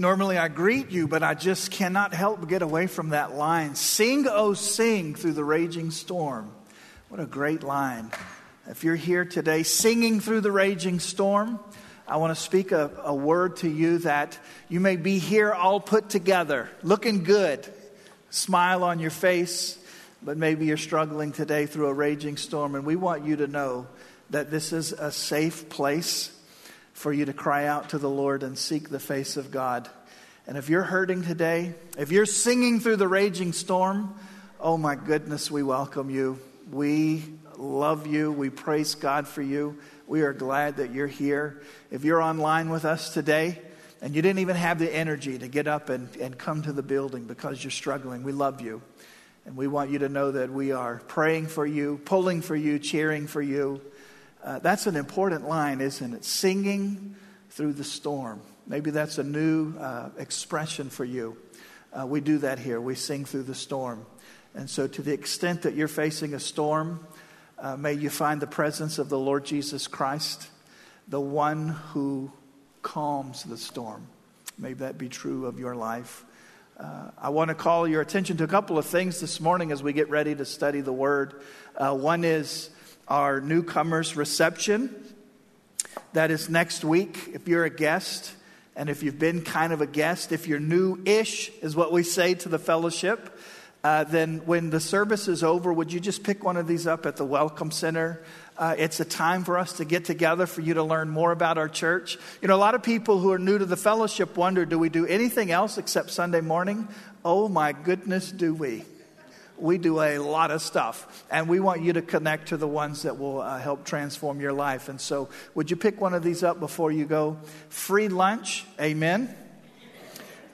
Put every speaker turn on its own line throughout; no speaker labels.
Normally I greet you, but I just cannot help but get away from that line. Sing, oh, sing through the raging storm. What a great line. If you're here today singing through the raging storm, I want to speak a, a word to you that you may be here all put together, looking good, smile on your face, but maybe you're struggling today through a raging storm. And we want you to know that this is a safe place for you to cry out to the Lord and seek the face of God. And if you're hurting today, if you're singing through the raging storm, oh my goodness, we welcome you. We love you. We praise God for you. We are glad that you're here. If you're online with us today and you didn't even have the energy to get up and, and come to the building because you're struggling, we love you. And we want you to know that we are praying for you, pulling for you, cheering for you. Uh, that's an important line, isn't it? Singing through the storm. Maybe that's a new uh, expression for you. Uh, we do that here. We sing through the storm. And so, to the extent that you're facing a storm, uh, may you find the presence of the Lord Jesus Christ, the one who calms the storm. May that be true of your life. Uh, I want to call your attention to a couple of things this morning as we get ready to study the Word. Uh, one is our newcomers reception. That is next week. If you're a guest, and if you've been kind of a guest, if you're new ish, is what we say to the fellowship, uh, then when the service is over, would you just pick one of these up at the Welcome Center? Uh, it's a time for us to get together for you to learn more about our church. You know, a lot of people who are new to the fellowship wonder do we do anything else except Sunday morning? Oh my goodness, do we? We do a lot of stuff, and we want you to connect to the ones that will uh, help transform your life. And so, would you pick one of these up before you go? Free lunch, amen.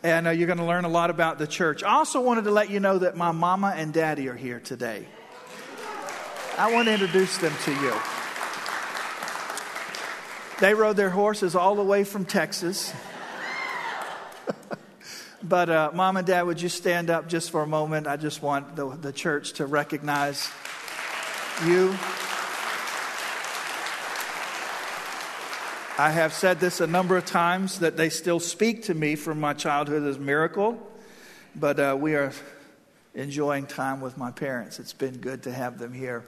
And uh, you're going to learn a lot about the church. I also wanted to let you know that my mama and daddy are here today. I want to introduce them to you. They rode their horses all the way from Texas. But, uh, Mom and Dad, would you stand up just for a moment? I just want the, the church to recognize you. I have said this a number of times that they still speak to me from my childhood as a miracle, but uh, we are enjoying time with my parents. It's been good to have them here.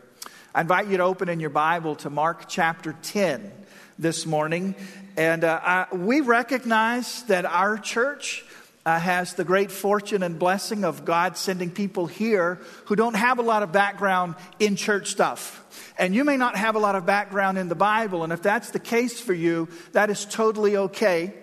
I invite you to open in your Bible to Mark chapter 10 this morning. And uh, I, we recognize that our church uh, has the great fortune and blessing of God sending people here who don't have a lot of background in church stuff. And you may not have a lot of background in the Bible, and if that's the case for you, that is totally okay.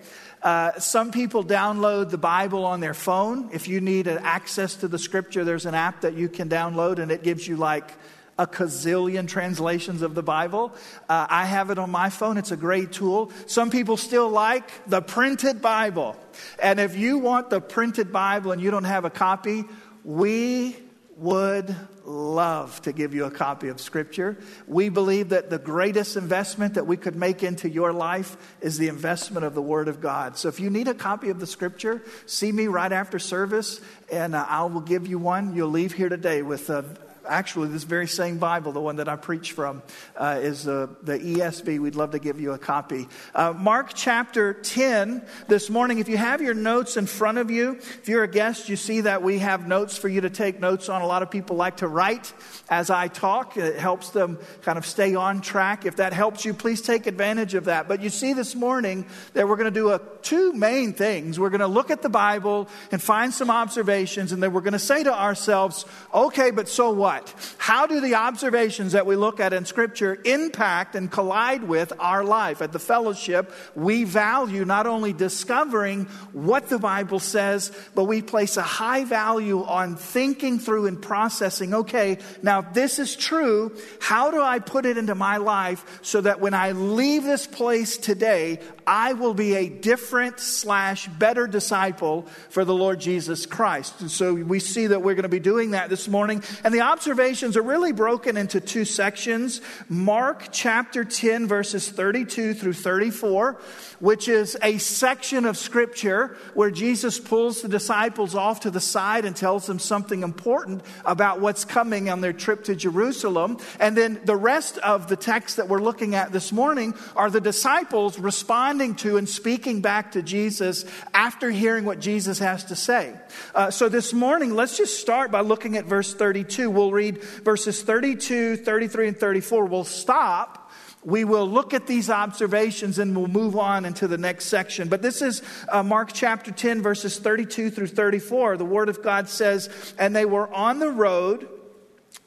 Uh, some people download the Bible on their phone. If you need access to the scripture, there's an app that you can download, and it gives you like a gazillion translations of the Bible. Uh, I have it on my phone. It's a great tool. Some people still like the printed Bible. And if you want the printed Bible and you don't have a copy, we would love to give you a copy of Scripture. We believe that the greatest investment that we could make into your life is the investment of the Word of God. So if you need a copy of the Scripture, see me right after service and uh, I will give you one. You'll leave here today with a actually, this very same Bible, the one that I preach from, uh, is uh, the ESV. We'd love to give you a copy. Uh, Mark chapter 10 this morning. If you have your notes in front of you, if you're a guest, you see that we have notes for you to take notes on. A lot of people like to write as I talk, it helps them kind of stay on track. If that helps you, please take advantage of that. But you see this morning that we're going to do a, two main things. We're going to look at the Bible and find some observations, and then we're going to say to ourselves, okay, but so what? What? How do the observations that we look at in Scripture impact and collide with our life? At the fellowship, we value not only discovering what the Bible says, but we place a high value on thinking through and processing okay, now if this is true, how do I put it into my life so that when I leave this place today, I will be a different slash better disciple for the Lord Jesus Christ? And so we see that we're going to be doing that this morning. And the observations are really broken into two sections Mark chapter 10, verses 32 through 34, which is a section of scripture where Jesus pulls the disciples off to the side and tells them something important about what's coming on their trip to Jerusalem. And then the rest of the text that we're looking at this morning are the disciples responding to and speaking back to Jesus after hearing what Jesus has to say. Uh, so this morning, let's just start by looking at verse 32. We'll read verses 32, 33, and 34. We'll stop. We will look at these observations and we'll move on into the next section. But this is uh, Mark chapter 10, verses 32 through 34. The Word of God says, And they were on the road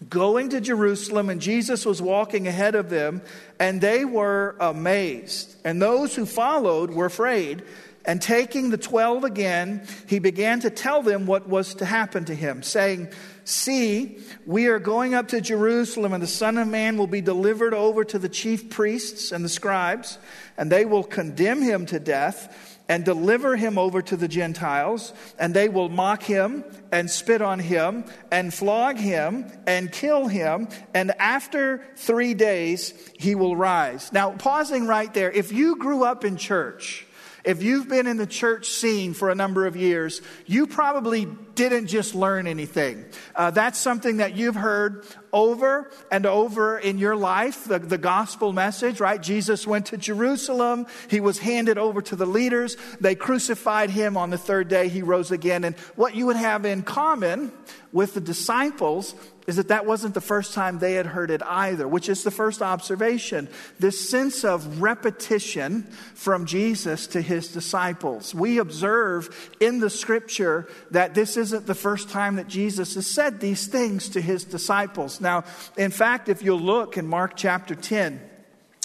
going to Jerusalem, and Jesus was walking ahead of them, and they were amazed. And those who followed were afraid. And taking the twelve again, he began to tell them what was to happen to him, saying, See, we are going up to Jerusalem, and the Son of Man will be delivered over to the chief priests and the scribes, and they will condemn him to death and deliver him over to the Gentiles, and they will mock him and spit on him and flog him and kill him, and after three days he will rise. Now, pausing right there, if you grew up in church, if you've been in the church scene for a number of years, you probably didn't just learn anything. Uh, that's something that you've heard over and over in your life, the, the gospel message, right? Jesus went to Jerusalem. He was handed over to the leaders. They crucified him on the third day. He rose again. And what you would have in common with the disciples is that that wasn't the first time they had heard it either, which is the first observation. This sense of repetition from Jesus to his disciples. We observe in the scripture that this isn't the first time that Jesus has said these things to his disciples. Now, in fact, if you'll look in Mark chapter 10,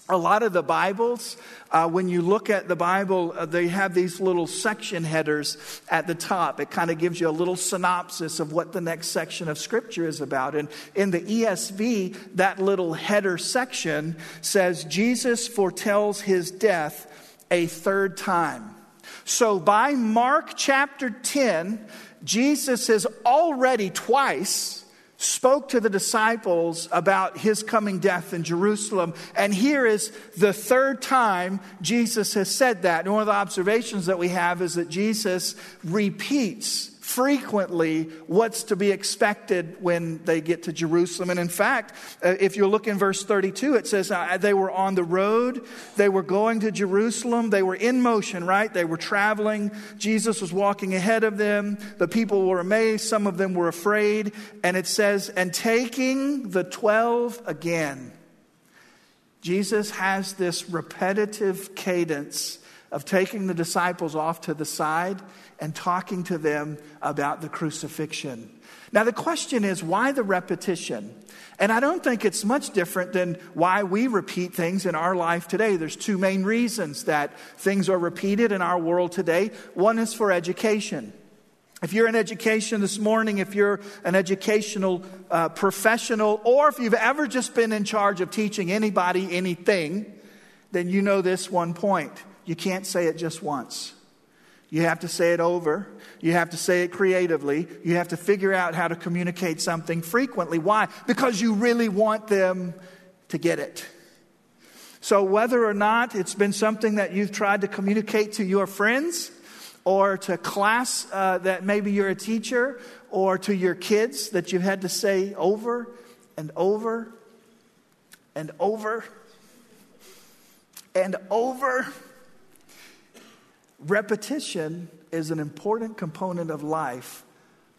a lot of the Bibles, uh, when you look at the Bible, uh, they have these little section headers at the top. It kind of gives you a little synopsis of what the next section of Scripture is about. And in the ESV, that little header section says, Jesus foretells his death a third time. So by Mark chapter 10, Jesus has already twice spoke to the disciples about his coming death in Jerusalem. And here is the third time Jesus has said that. And one of the observations that we have is that Jesus repeats frequently what's to be expected when they get to Jerusalem. And in fact, uh, if you look in verse 32, it says uh, they were on the road, they were going to Jerusalem, they were in motion, right? They were traveling. Jesus was walking ahead of them. The people were amazed, some of them were afraid. And it says, and taking the 12 again. Jesus has this repetitive cadence of taking the disciples off to the side and talking to them about the crucifixion. Now, the question is why the repetition? And I don't think it's much different than why we repeat things in our life today. There's two main reasons that things are repeated in our world today. One is for education. If you're in education this morning, if you're an educational uh, professional, or if you've ever just been in charge of teaching anybody anything, then you know this one point. You can't say it just once. You have to say it over. You have to say it creatively. You have to figure out how to communicate something frequently. Why? Because you really want them to get it. So, whether or not it's been something that you've tried to communicate to your friends or to class uh, that maybe you're a teacher or to your kids that you've had to say over and over and over and over Repetition is an important component of life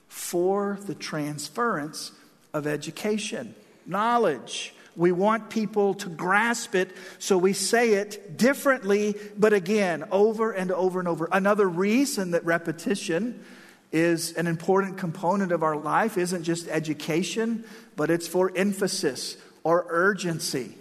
for the transference of education, knowledge. We want people to grasp it, so we say it differently, but again, over and over and over. Another reason that repetition is an important component of our life isn't just education, but it's for emphasis or urgency.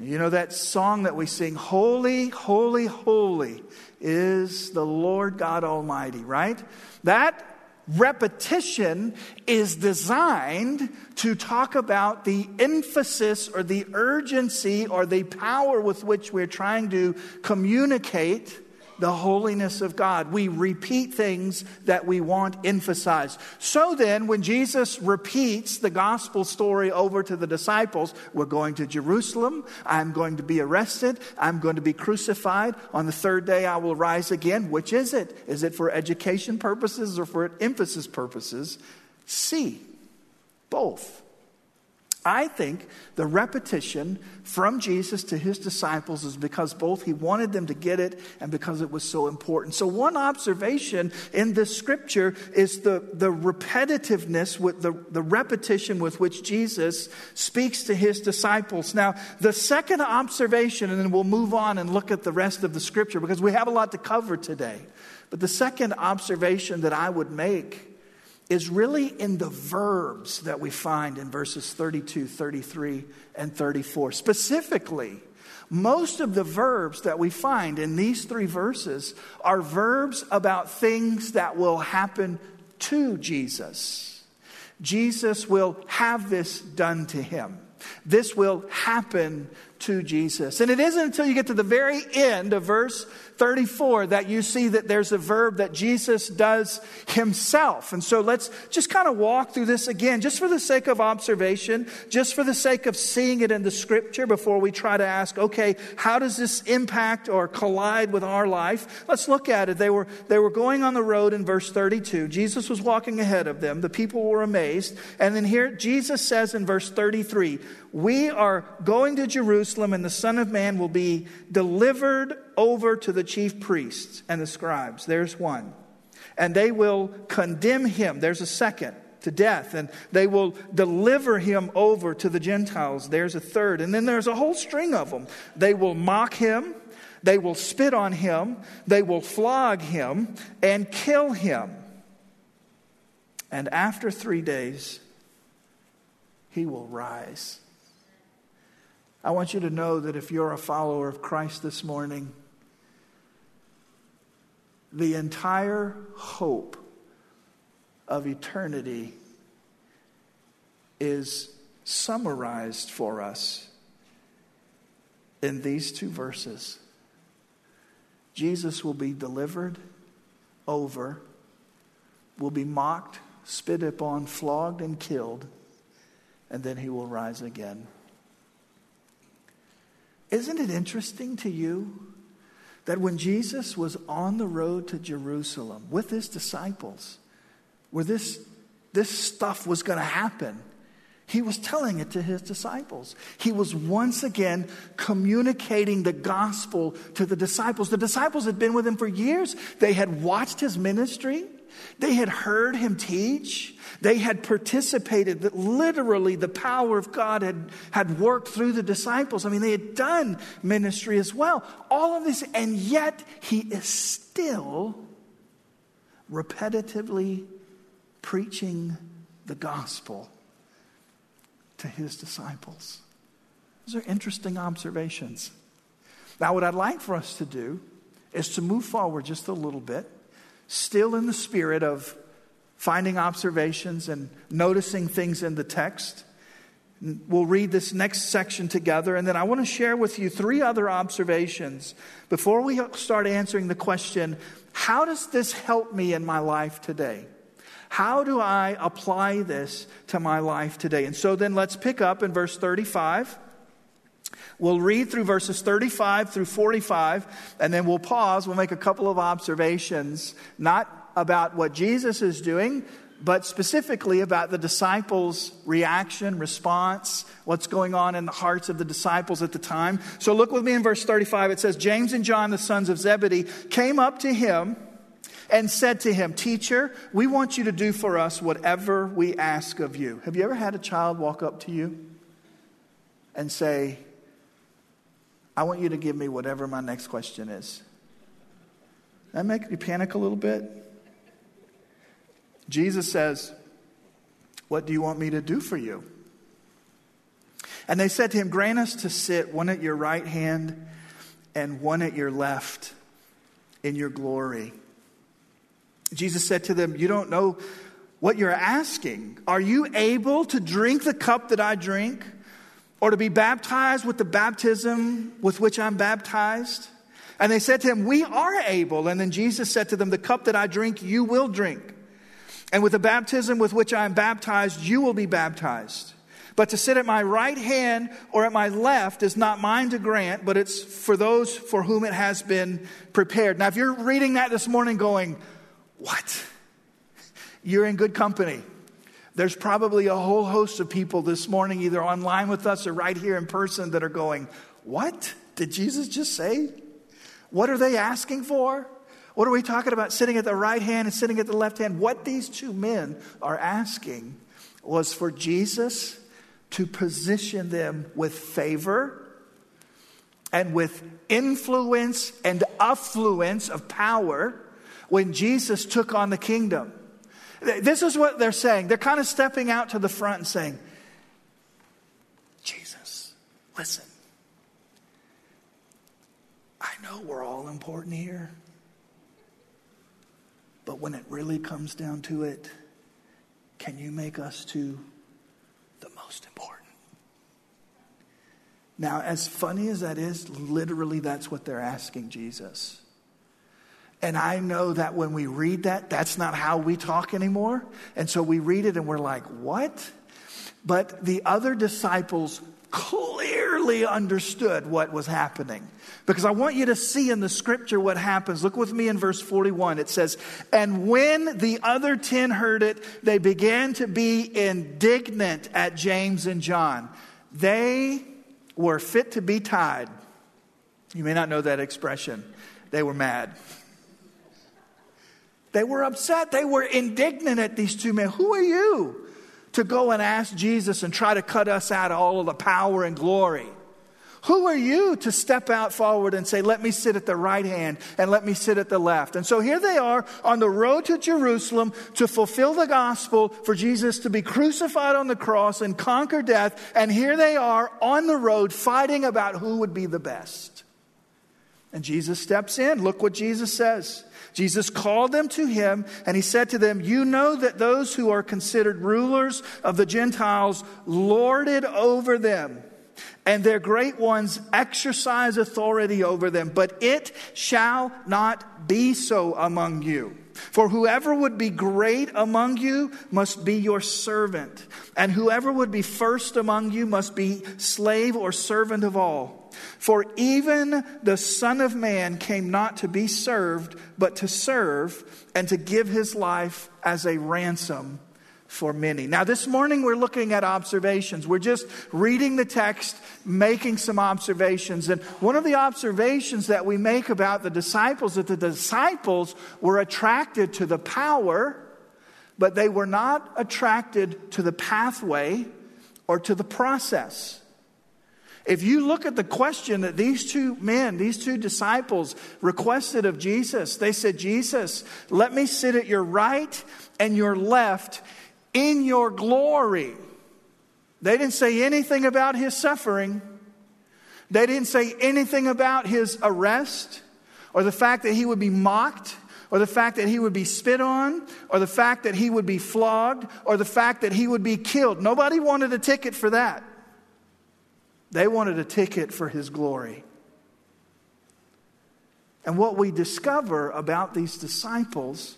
You know that song that we sing, Holy, Holy, Holy is the Lord God Almighty, right? That repetition is designed to talk about the emphasis or the urgency or the power with which we're trying to communicate the holiness of God. We repeat things that we want emphasized. So then, when Jesus repeats the gospel story over to the disciples, we're going to Jerusalem. I'm going to be arrested. I'm going to be crucified. On the third day, I will rise again. Which is it? Is it for education purposes or for emphasis purposes? See, both. I think the repetition from Jesus to his disciples is because both he wanted them to get it and because it was so important. So, one observation in this scripture is the, the repetitiveness, with the, the repetition with which Jesus speaks to his disciples. Now, the second observation, and then we'll move on and look at the rest of the scripture because we have a lot to cover today. But the second observation that I would make is really in the verbs that we find in verses 32, 33, and 34. Specifically, most of the verbs that we find in these three verses are verbs about things that will happen to Jesus. Jesus will have this done to him. This will happen to Jesus. And it isn't until you get to the very end of verse 34 that you see that there's a verb that Jesus does himself. And so let's just kind of walk through this again, just for the sake of observation, just for the sake of seeing it in the scripture before we try to ask, okay, how does this impact or collide with our life? Let's look at it. They were, they were going on the road in verse 32. Jesus was walking ahead of them. The people were amazed. And then here Jesus says in verse 33, we are going to Jerusalem, and the Son of Man will be delivered over to the chief priests and the scribes. There's one. And they will condemn him. There's a second to death, and they will deliver him over to the Gentiles. There's a third. And then there's a whole string of them. They will mock him, they will spit on him, they will flog him, and kill him. And after three days, he will rise. I want you to know that if you're a follower of Christ this morning, the entire hope of eternity is summarized for us in these two verses. Jesus will be delivered over, will be mocked, spit upon, flogged, and killed, and then he will rise again. Isn't it interesting to you that when Jesus was on the road to Jerusalem with his disciples, where this, this stuff was going to happen, he was telling it to his disciples. He was once again communicating the gospel to the disciples. The disciples had been with him for years. They had watched his ministry. They had heard him teach. They had participated, that literally the power of God had, had worked through the disciples. I mean, they had done ministry as well. All of this, and yet he is still repetitively preaching the gospel to his disciples. Those are interesting observations. Now, what I'd like for us to do is to move forward just a little bit, still in the spirit of finding observations and noticing things in the text. We'll read this next section together, and then I want to share with you three other observations before we start answering the question how does this help me in my life today? How do I apply this to my life today? And so then let's pick up in verse 35. We'll read through verses 35 through 45, and then we'll pause. We'll make a couple of observations, not about what Jesus is doing, but specifically about the disciples' reaction, response, what's going on in the hearts of the disciples at the time. So look with me in verse 35. It says, James and John, the sons of Zebedee, came up to him and said to him, Teacher, we want you to do for us whatever we ask of you. Have you ever had a child walk up to you and say, I want you to give me whatever my next question is? That make you panic a little bit? Jesus says, What do you want me to do for you? And they said to him, Grant us to sit one at your right hand and one at your left in your glory. Jesus said to them, You don't know what you're asking. Are you able to drink the cup that I drink, or to be baptized with the baptism with which I'm baptized? And they said to him, We are able. And then Jesus said to them, The cup that I drink, you will drink. And with the baptism with which I am baptized, you will be baptized. But to sit at my right hand or at my left is not mine to grant, but it's for those for whom it has been prepared. Now, if you're reading that this morning going, What? You're in good company. There's probably a whole host of people this morning, either online with us or right here in person, that are going, What did Jesus just say? What are they asking for? What are we talking about? Sitting at the right hand and sitting at the left hand. What these two men are asking was for Jesus to position them with favor and with influence and affluence of power when Jesus took on the kingdom. This is what they're saying. They're kind of stepping out to the front and saying, Jesus, listen. I know we're all important here. But when it really comes down to it, can you make us two the most important? Now, as funny as that is, literally that's what they're asking Jesus. And I know that when we read that, that's not how we talk anymore. And so we read it and we're like, what? But the other disciples clearly understood what was happening. Because I want you to see in the scripture what happens. Look with me in verse 41. It says, And when the other ten heard it, they began to be indignant at James and John. They were fit to be tied. You may not know that expression. They were mad. They were upset. They were indignant at these two men. Who are you to go and ask Jesus and try to cut us out of all of the power and glory? Who are you to step out forward and say, Let me sit at the right hand and let me sit at the left? And so here they are on the road to Jerusalem to fulfill the gospel for Jesus to be crucified on the cross and conquer death. And here they are on the road fighting about who would be the best. And Jesus steps in. Look what Jesus says. Jesus called them to him and he said to them, You know that those who are considered rulers of the Gentiles lord it over them, and their great ones exercise authority over them, but it shall not be so among you. For whoever would be great among you must be your servant, and whoever would be first among you must be slave or servant of all. For even the Son of Man came not to be served, but to serve and to give his life as a ransom for many. Now, this morning we're looking at observations. We're just reading the text, making some observations. And one of the observations that we make about the disciples that the disciples were attracted to the power, but they were not attracted to the pathway or to the process. If you look at the question that these two men, these two disciples requested of Jesus, they said, Jesus, let me sit at your right and your left in your glory. They didn't say anything about his suffering. They didn't say anything about his arrest or the fact that he would be mocked or the fact that he would be spit on, or the fact that he would be flogged, or the fact that he would be killed. Nobody wanted a ticket for that. They wanted a ticket for his glory. And what we discover about these disciples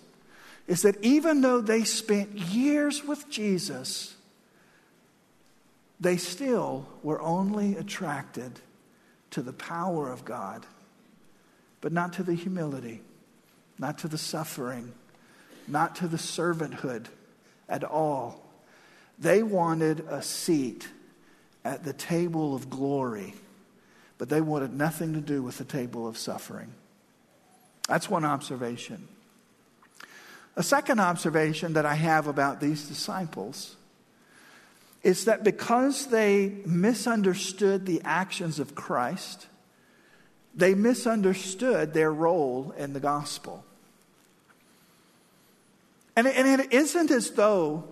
is that even though they spent years with Jesus, they still were only attracted to the power of God, but not to the humility, not to the suffering, not to the servanthood at all. They wanted a seat at the table of glory, but they wanted nothing to do with the table of suffering. That's one observation. A second observation that I have about these disciples is that because they misunderstood the actions of Christ, they misunderstood their role in the gospel. And, it isn't as though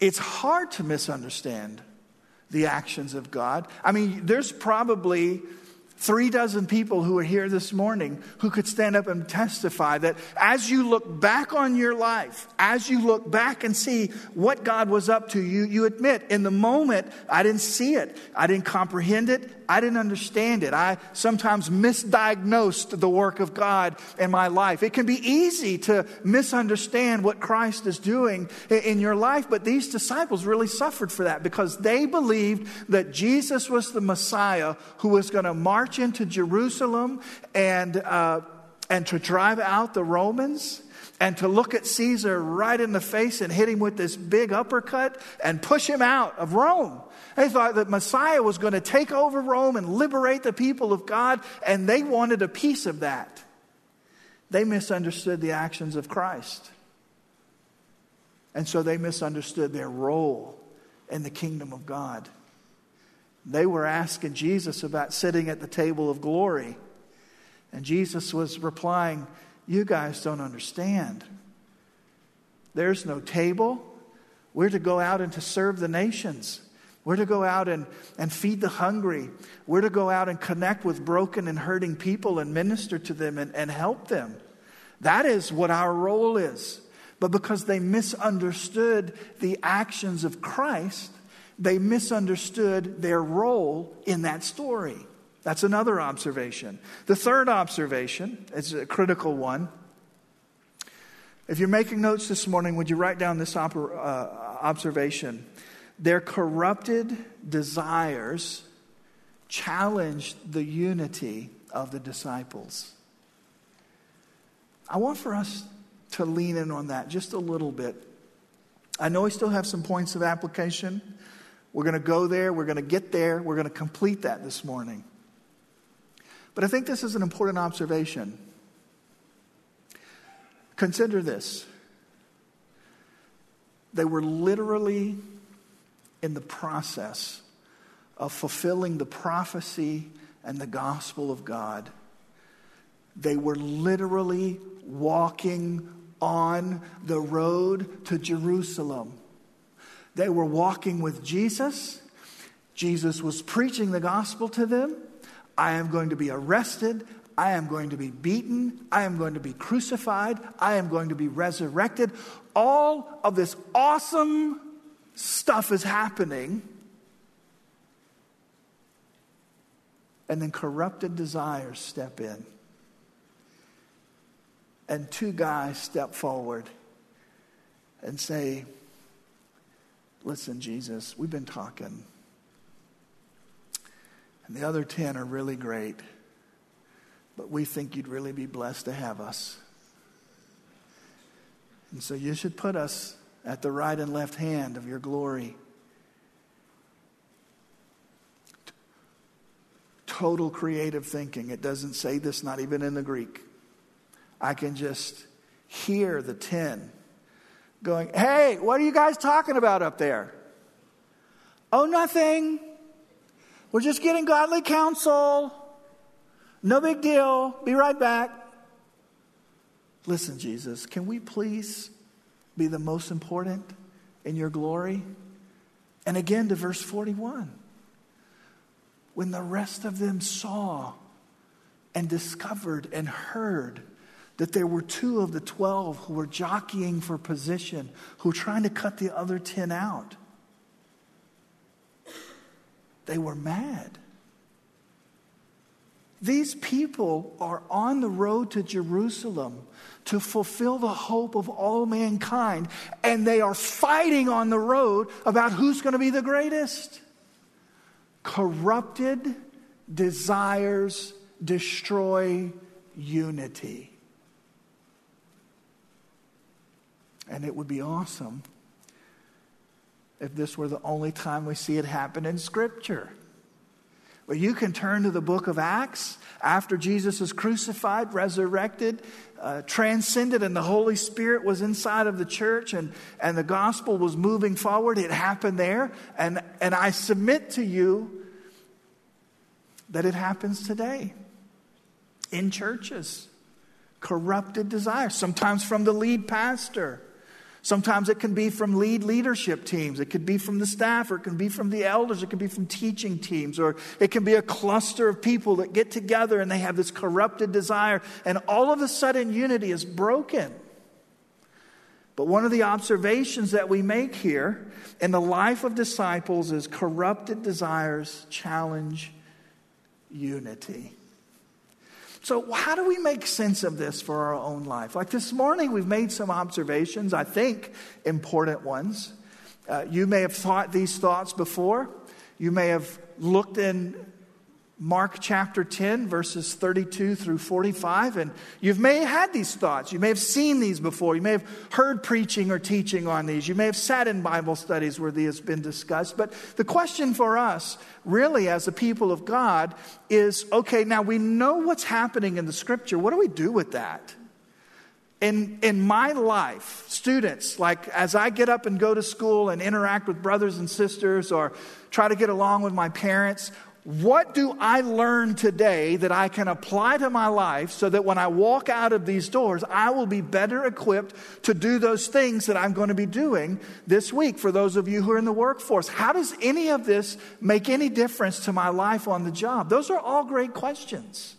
it's hard to misunderstand the actions of God. I mean, there's probably three dozen people who are here this morning who could stand up and testify that as you look back on your life, as you look back and see what God was up to, you, you admit in the moment, I didn't see it, I didn't comprehend it, I didn't understand it. I sometimes misdiagnosed the work of God in my life. It can be easy to misunderstand what Christ is doing in your life, but these disciples really suffered for that because they believed that Jesus was the Messiah who was going to march into Jerusalem and, uh, and to drive out the Romans and to look at Caesar right in the face and hit him with this big uppercut and push him out of Rome. They thought that Messiah was going to take over Rome and liberate the people of God, and they wanted a piece of that. They misunderstood the actions of Christ. And so they misunderstood their role in the kingdom of God. They were asking Jesus about sitting at the table of glory. And Jesus was replying, you guys don't understand. There's no table. We're to go out and to serve the nations. We're to go out and, and feed the hungry. We're to go out and connect with broken and hurting people and minister to them and, and help them. That is what our role is. But because they misunderstood the actions of Christ, they misunderstood their role in that story. That's another observation. The third observation is a critical one. If you're making notes this morning, would you write down this op- uh, observation? Their corrupted desires challenged the unity of the disciples. I want for us to lean in on that just a little bit. I know we still have some points of application. We're going to go there, we're going to get there, we're going to complete that this morning. But I think this is an important observation. Consider this they were literally in the process of fulfilling the prophecy and the gospel of God. They were literally walking on the road to Jerusalem. They were walking with Jesus. Jesus was preaching the gospel to them. I am going to be arrested. I am going to be beaten. I am going to be crucified. I am going to be resurrected. All of this awesome stuff is happening. And then corrupted desires step in. And two guys step forward and say, Listen, Jesus, we've been talking. And the other 10 are really great, but we think you'd really be blessed to have us. And so you should put us at the right and left hand of your glory. Total creative thinking. It doesn't say this, not even in the Greek. I can just hear the 10 going, Hey, what are you guys talking about up there? Oh, nothing. We're just getting godly counsel. No big deal. Be right back. Listen, Jesus, can we please be the most important in your glory? And again to verse 41. When the rest of them saw and discovered and heard that there were two of the 12 who were jockeying for position, who were trying to cut the other 10 out. They were mad. These people are on the road to Jerusalem to fulfill the hope of all mankind, and they are fighting on the road about who's going to be the greatest. Corrupted desires destroy unity. And it would be awesome if this were the only time we see it happen in Scripture. Well, you can turn to the book of Acts after Jesus is crucified, resurrected, uh, transcended, and the Holy Spirit was inside of the church and, and the gospel was moving forward. It happened there. And, and I submit to you that it happens today in churches. Corrupted desires, sometimes from the lead pastor Sometimes it can be from lead leadership teams. It could be from the staff, or it can be from the elders. It can be from teaching teams, or it can be a cluster of people that get together and they have this corrupted desire, and all of a sudden unity is broken. But one of the observations that we make here in the life of disciples is corrupted desires challenge unity. So, how do we make sense of this for our own life? Like this morning, we've made some observations, I think important ones. Uh, you may have thought these thoughts before. You may have looked in Mark chapter 10, verses 32 through 45. And you may have had these thoughts. You may have seen these before. You may have heard preaching or teaching on these. You may have sat in Bible studies where these have been discussed. But the question for us, really, as a people of God, is okay, now we know what's happening in the scripture. What do we do with that? In, in my life, students, like as I get up and go to school and interact with brothers and sisters or try to get along with my parents, what do I learn today that I can apply to my life so that when I walk out of these doors, I will be better equipped to do those things that I'm going to be doing this week for those of you who are in the workforce? How does any of this make any difference to my life on the job? Those are all great questions.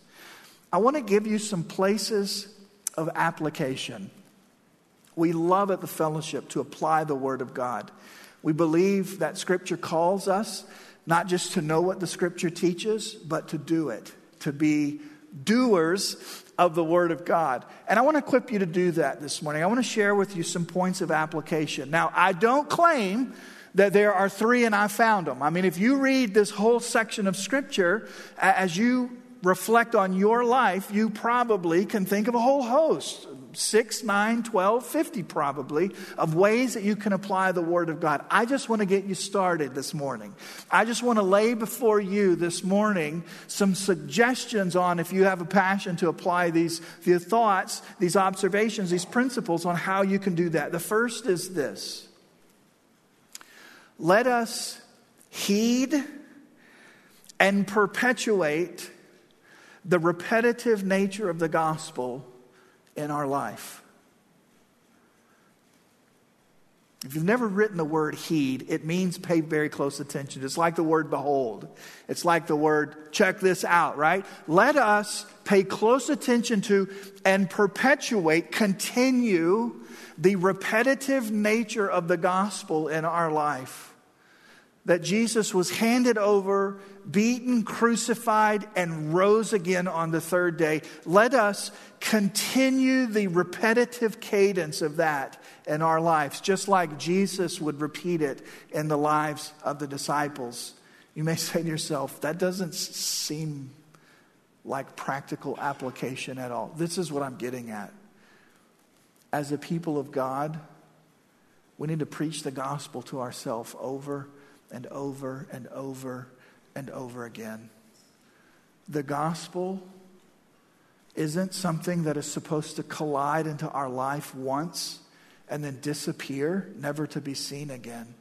I want to give you some places of application. We love at the fellowship to apply the Word of God. We believe that Scripture calls us not just to know what the scripture teaches, but to do it, to be doers of the Word of God. And I want to equip you to do that this morning. I want to share with you some points of application. Now, I don't claim that there are three and I found them. I mean, if you read this whole section of Scripture, as you reflect on your life, you probably can think of a whole host 6, 9, 12, 50 probably, of ways that you can apply the Word of God. I just want to get you started this morning. I just want to lay before you this morning some suggestions on if you have a passion to apply these, these thoughts, these observations, these principles on how you can do that. The first is this let us heed and perpetuate the repetitive nature of the gospel in our life. If you've never written the word heed, it means pay very close attention. It's like the word behold. It's like the word check this out, right? Let us pay close attention to and perpetuate, continue the repetitive nature of the gospel in our life that Jesus was handed over, beaten, crucified, and rose again on the third day. Let us continue the repetitive cadence of that in our lives, just like Jesus would repeat it in the lives of the disciples. You may say to yourself, that doesn't seem like practical application at all. This is what I'm getting at. As a people of God, we need to preach the gospel to ourselves over and over and over and over again. The gospel isn't something that is supposed to collide into our life once and then disappear, never to be seen again.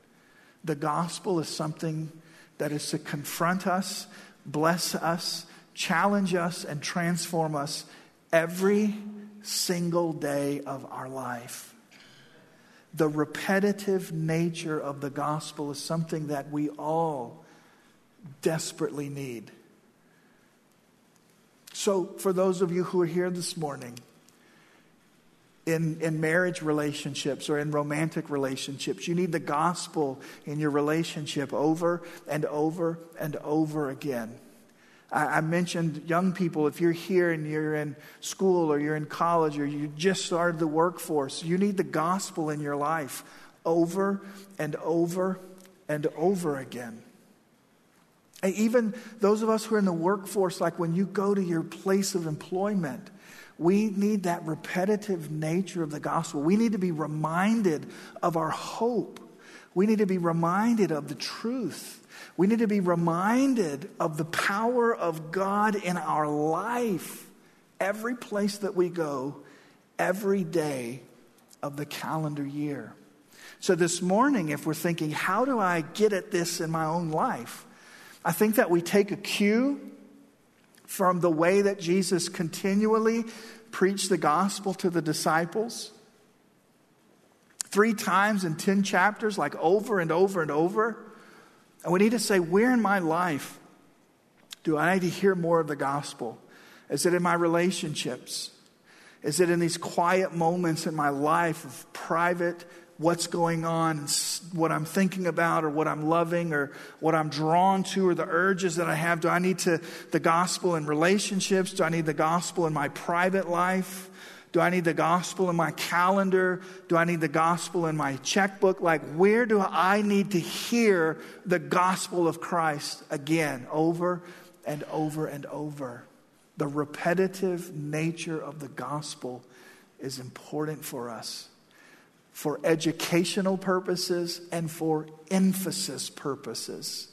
The gospel is something that is to confront us, bless us, challenge us, and transform us every single day of our life. The repetitive nature of the gospel is something that we all desperately need. So, for those of you who are here this morning, in, in marriage relationships or in romantic relationships, you need the gospel in your relationship over and over and over again. I, mentioned young people, if you're here and you're in school or you're in college or you just started the workforce, you need the gospel in your life over and over and over again. Even those of us who are in the workforce, like when you go to your place of employment, we need that repetitive nature of the gospel. We need to be reminded of our hope. We need to be reminded of the truth. We need to be reminded of the power of God in our life every place that we go, every day of the calendar year. So, this morning, if we're thinking, how do I get at this in my own life? I think that we take a cue from the way that Jesus continually preached the gospel to the disciples. Three times in 10 chapters, like over and over and over. And we need to say, where in my life do I need to hear more of the gospel? Is it in my relationships? Is it in these quiet moments in my life of private what's going on, what I'm thinking about, or what I'm loving, or what I'm drawn to, or the urges that I have. Do I need to, the gospel in relationships? Do I need the gospel in my private life? Do I need the gospel in my calendar? Do I need the gospel in my checkbook? Like, where do I need to hear the gospel of Christ again, over and over and over? The repetitive nature of the gospel is important for us for educational purposes and for emphasis purposes.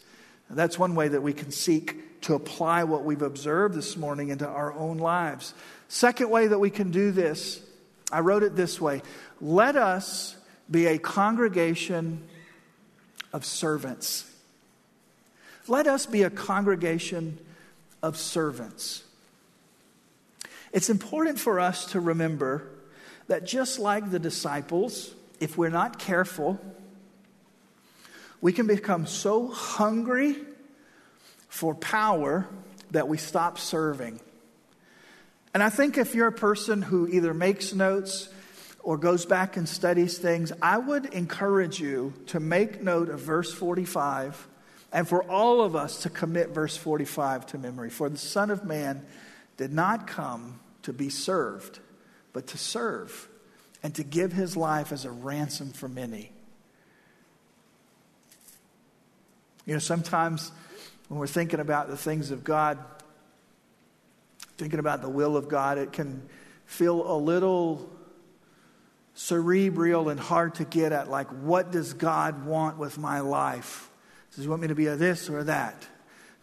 And that's one way that we can seek to apply what we've observed this morning into our own lives. Second way that we can do this, I wrote it this way let us be a congregation of servants. Let us be a congregation of servants. It's important for us to remember that just like the disciples, if we're not careful, we can become so hungry for power that we stop serving. And I think if you're a person who either makes notes or goes back and studies things, I would encourage you to make note of verse 45 and for all of us to commit verse 45 to memory. For the Son of Man did not come to be served, but to serve and to give his life as a ransom for many. You know, sometimes when we're thinking about the things of God, thinking about the will of God, it can feel a little cerebral and hard to get at like, what does God want with my life? Does he want me to be a this or a that?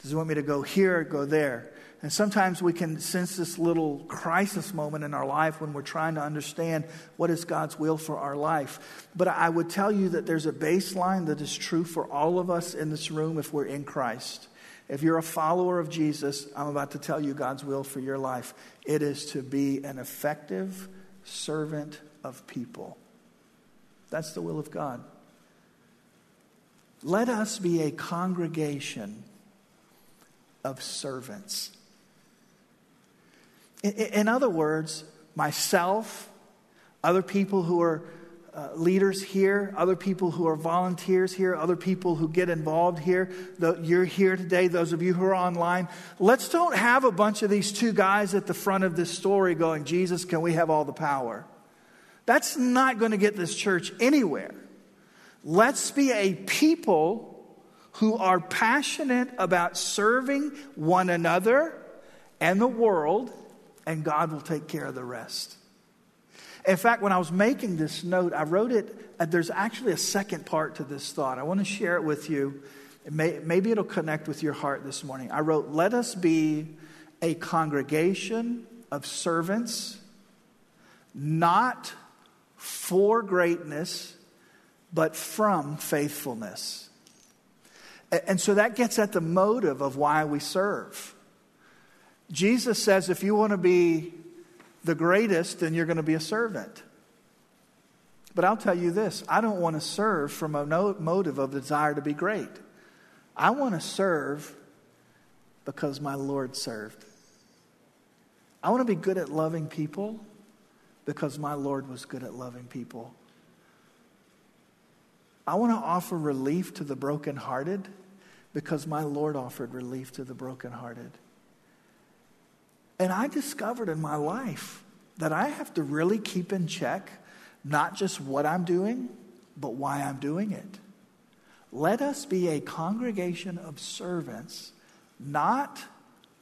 Does he want me to go here or go there? And sometimes we can sense this little crisis moment in our life when we're trying to understand what is God's will for our life. But I would tell you that there's a baseline that is true for all of us in this room if we're in Christ. If you're a follower of Jesus, I'm about to tell you God's will for your life. It is to be an effective servant of people. That's the will of God. Let us be a congregation of servants. In other words, myself, other people who are uh, leaders here, other people who are volunteers here, other people who get involved here. The, you're here today, those of you who are online. Let's don't have a bunch of these two guys at the front of this story going, Jesus, can we have all the power? That's not going to get this church anywhere. Let's be a people who are passionate about serving one another and the world and God will take care of the rest. In fact, when I was making this note, I wrote it, uh, there's actually a second part to this thought. I want to share it with you. It may, maybe it'll connect with your heart this morning. I wrote, Let us be a congregation of servants, not for greatness, but from faithfulness. And so that gets at the motive of why we serve. Jesus says if you want to be the greatest, then you're going to be a servant. But I'll tell you this I don't want to serve from a motive of desire to be great. I want to serve because my Lord served. I want to be good at loving people because my Lord was good at loving people. I want to offer relief to the brokenhearted because my Lord offered relief to the brokenhearted. And I discovered in my life that I have to really keep in check not just what I'm doing, but why I'm doing it. Let us be a congregation of servants, not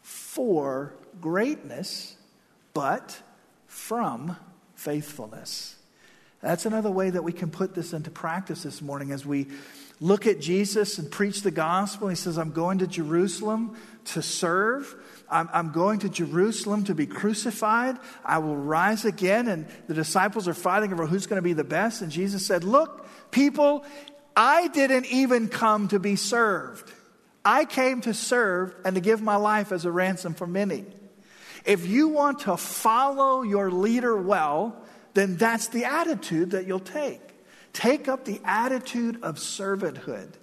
for greatness, but from faithfulness. That's another way that we can put this into practice this morning as we look at Jesus and preach the gospel. He says, I'm going to Jerusalem to serve. I'm, I'm, going to Jerusalem to be crucified. I will rise again. And the disciples are fighting over who's going to be the best. And Jesus said, Look, people, I didn't even come to be served. I came to serve and to give my life as a ransom for many. If you want to follow your leader well, then that's the attitude that you'll take. Take up the attitude of servanthood.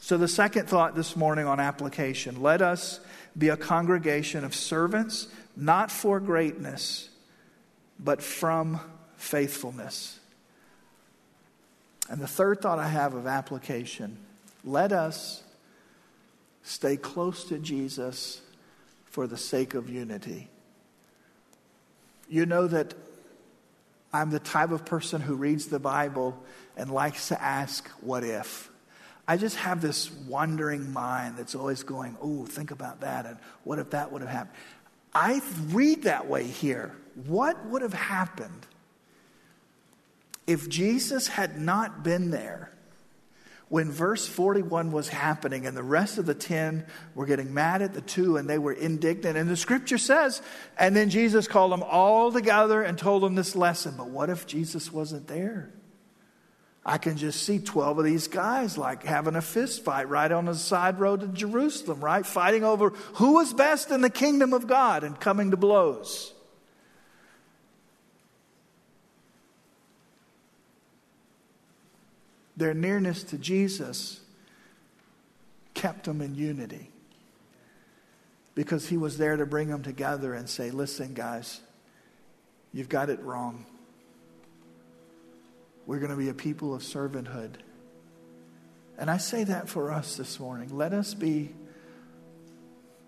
So, the second thought this morning on application let us be a congregation of servants, not for greatness, but from faithfulness. And the third thought I have of application let us stay close to Jesus for the sake of unity. You know that I'm the type of person who reads the Bible and likes to ask, What if? I just have this wandering mind that's always going, Oh, think about that, and what if that would have happened? I read that way here. What would have happened if Jesus had not been there when verse 41 was happening and the rest of the 10 were getting mad at the two and they were indignant? And the scripture says, and then Jesus called them all together and told them this lesson. But what if Jesus wasn't there? I can just see 12 of these guys like having a fist fight right on the side road to Jerusalem, right? Fighting over who was best in the kingdom of God and coming to blows. Their nearness to Jesus kept them in unity because he was there to bring them together and say, Listen, guys, you've got it wrong. We're going to be a people of servanthood. And I say that for us this morning. Let us be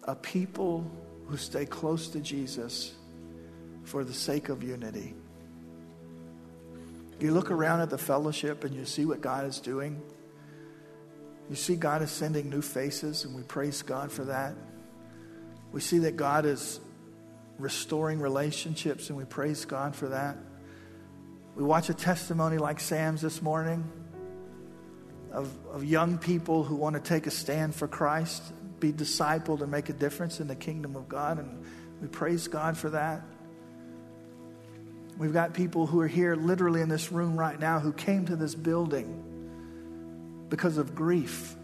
a people who stay close to Jesus for the sake of unity. You look around at the fellowship and you see what God is doing. You see God is sending new faces, and we praise God for that. We see that God is restoring relationships, and we praise God for that. We watch a testimony like Sam's this morning of, of young people who want to take a stand for Christ, be discipled, and make a difference in the kingdom of God, and we praise God for that. We've got people who are here literally in this room right now who came to this building because of grief.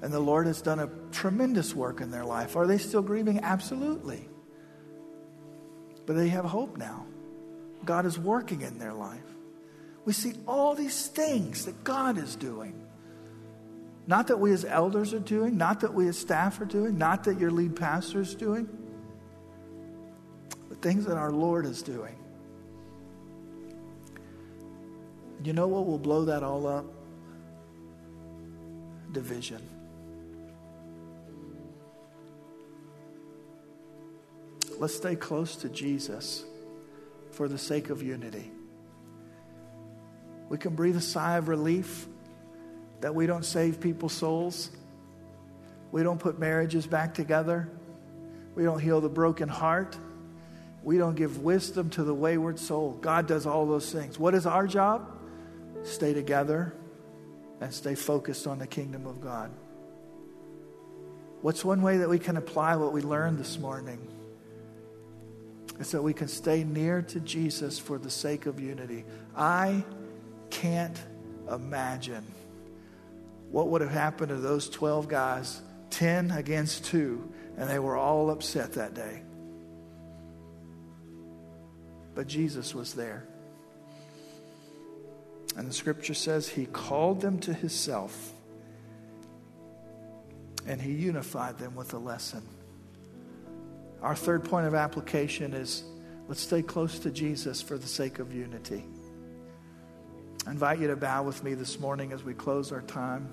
And the Lord has done a tremendous work in their life. Are they still grieving? Absolutely. But they have hope now. God is working in their life. We see all these things that God is doing. Not that we as elders are doing, not that we as staff are doing, not that your lead pastor is doing, but things that our Lord is doing. You know what will blow that all up? Division. Let's stay close to Jesus for the sake of unity. We can breathe a sigh of relief that we don't save people's souls. We don't put marriages back together. We don't heal the broken heart. We don't give wisdom to the wayward soul. God does all those things. What is our job? stay together, and stay focused on the kingdom of God. What's one way that we can apply what we learned this morning? It's that we can stay near to Jesus for the sake of unity. I can't imagine what would have happened to those 12 guys, 10 against 2, and they were all upset that day. But Jesus was there. And the scripture says he called them to himself and he unified them with a lesson. Our third point of application is let's stay close to Jesus for the sake of unity. I invite you to bow with me this morning as we close our time.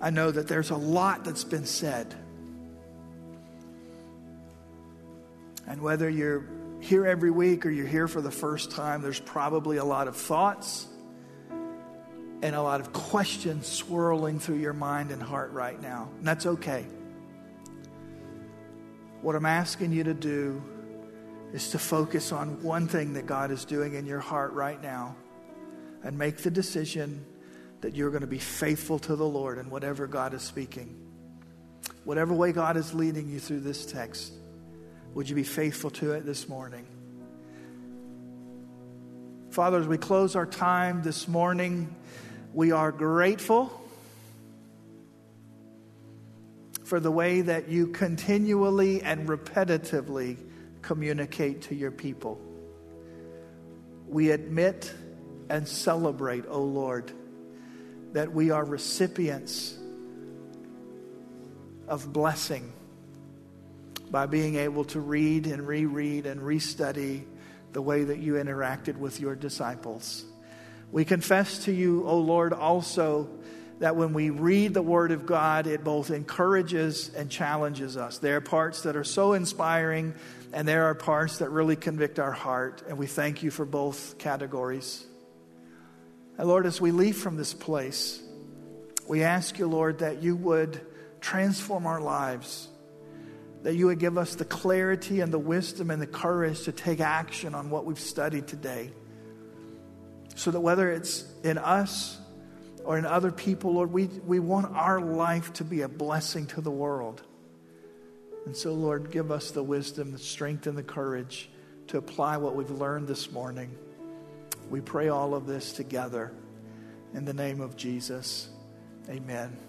I know that there's a lot that's been said. And whether you're here every week or you're here for the first time, there's probably a lot of thoughts and a lot of questions swirling through your mind and heart right now. And that's okay. What I'm asking you to do is to focus on one thing that God is doing in your heart right now and make the decision that you're going to be faithful to the Lord in whatever God is speaking. Whatever way God is leading you through this text. Would you be faithful to it this morning? Father, as we close our time this morning, we are grateful for the way that you continually and repetitively communicate to your people. We admit and celebrate, O oh Lord, that we are recipients of blessing by being able to read and reread and restudy the way that you interacted with your disciples. We confess to you, O Lord, also that when we read the Word of God, it both encourages and challenges us. There are parts that are so inspiring, and there are parts that really convict our heart, and we thank you for both categories. And Lord, as we leave from this place, we ask you, Lord, that you would transform our lives, that you would give us the clarity and the wisdom and the courage to take action on what we've studied today. So that whether it's in us or in other people, Lord, we, we want our life to be a blessing to the world. And so, Lord, give us the wisdom, the strength, and the courage to apply what we've learned this morning. We pray all of this together in the name of Jesus. Amen.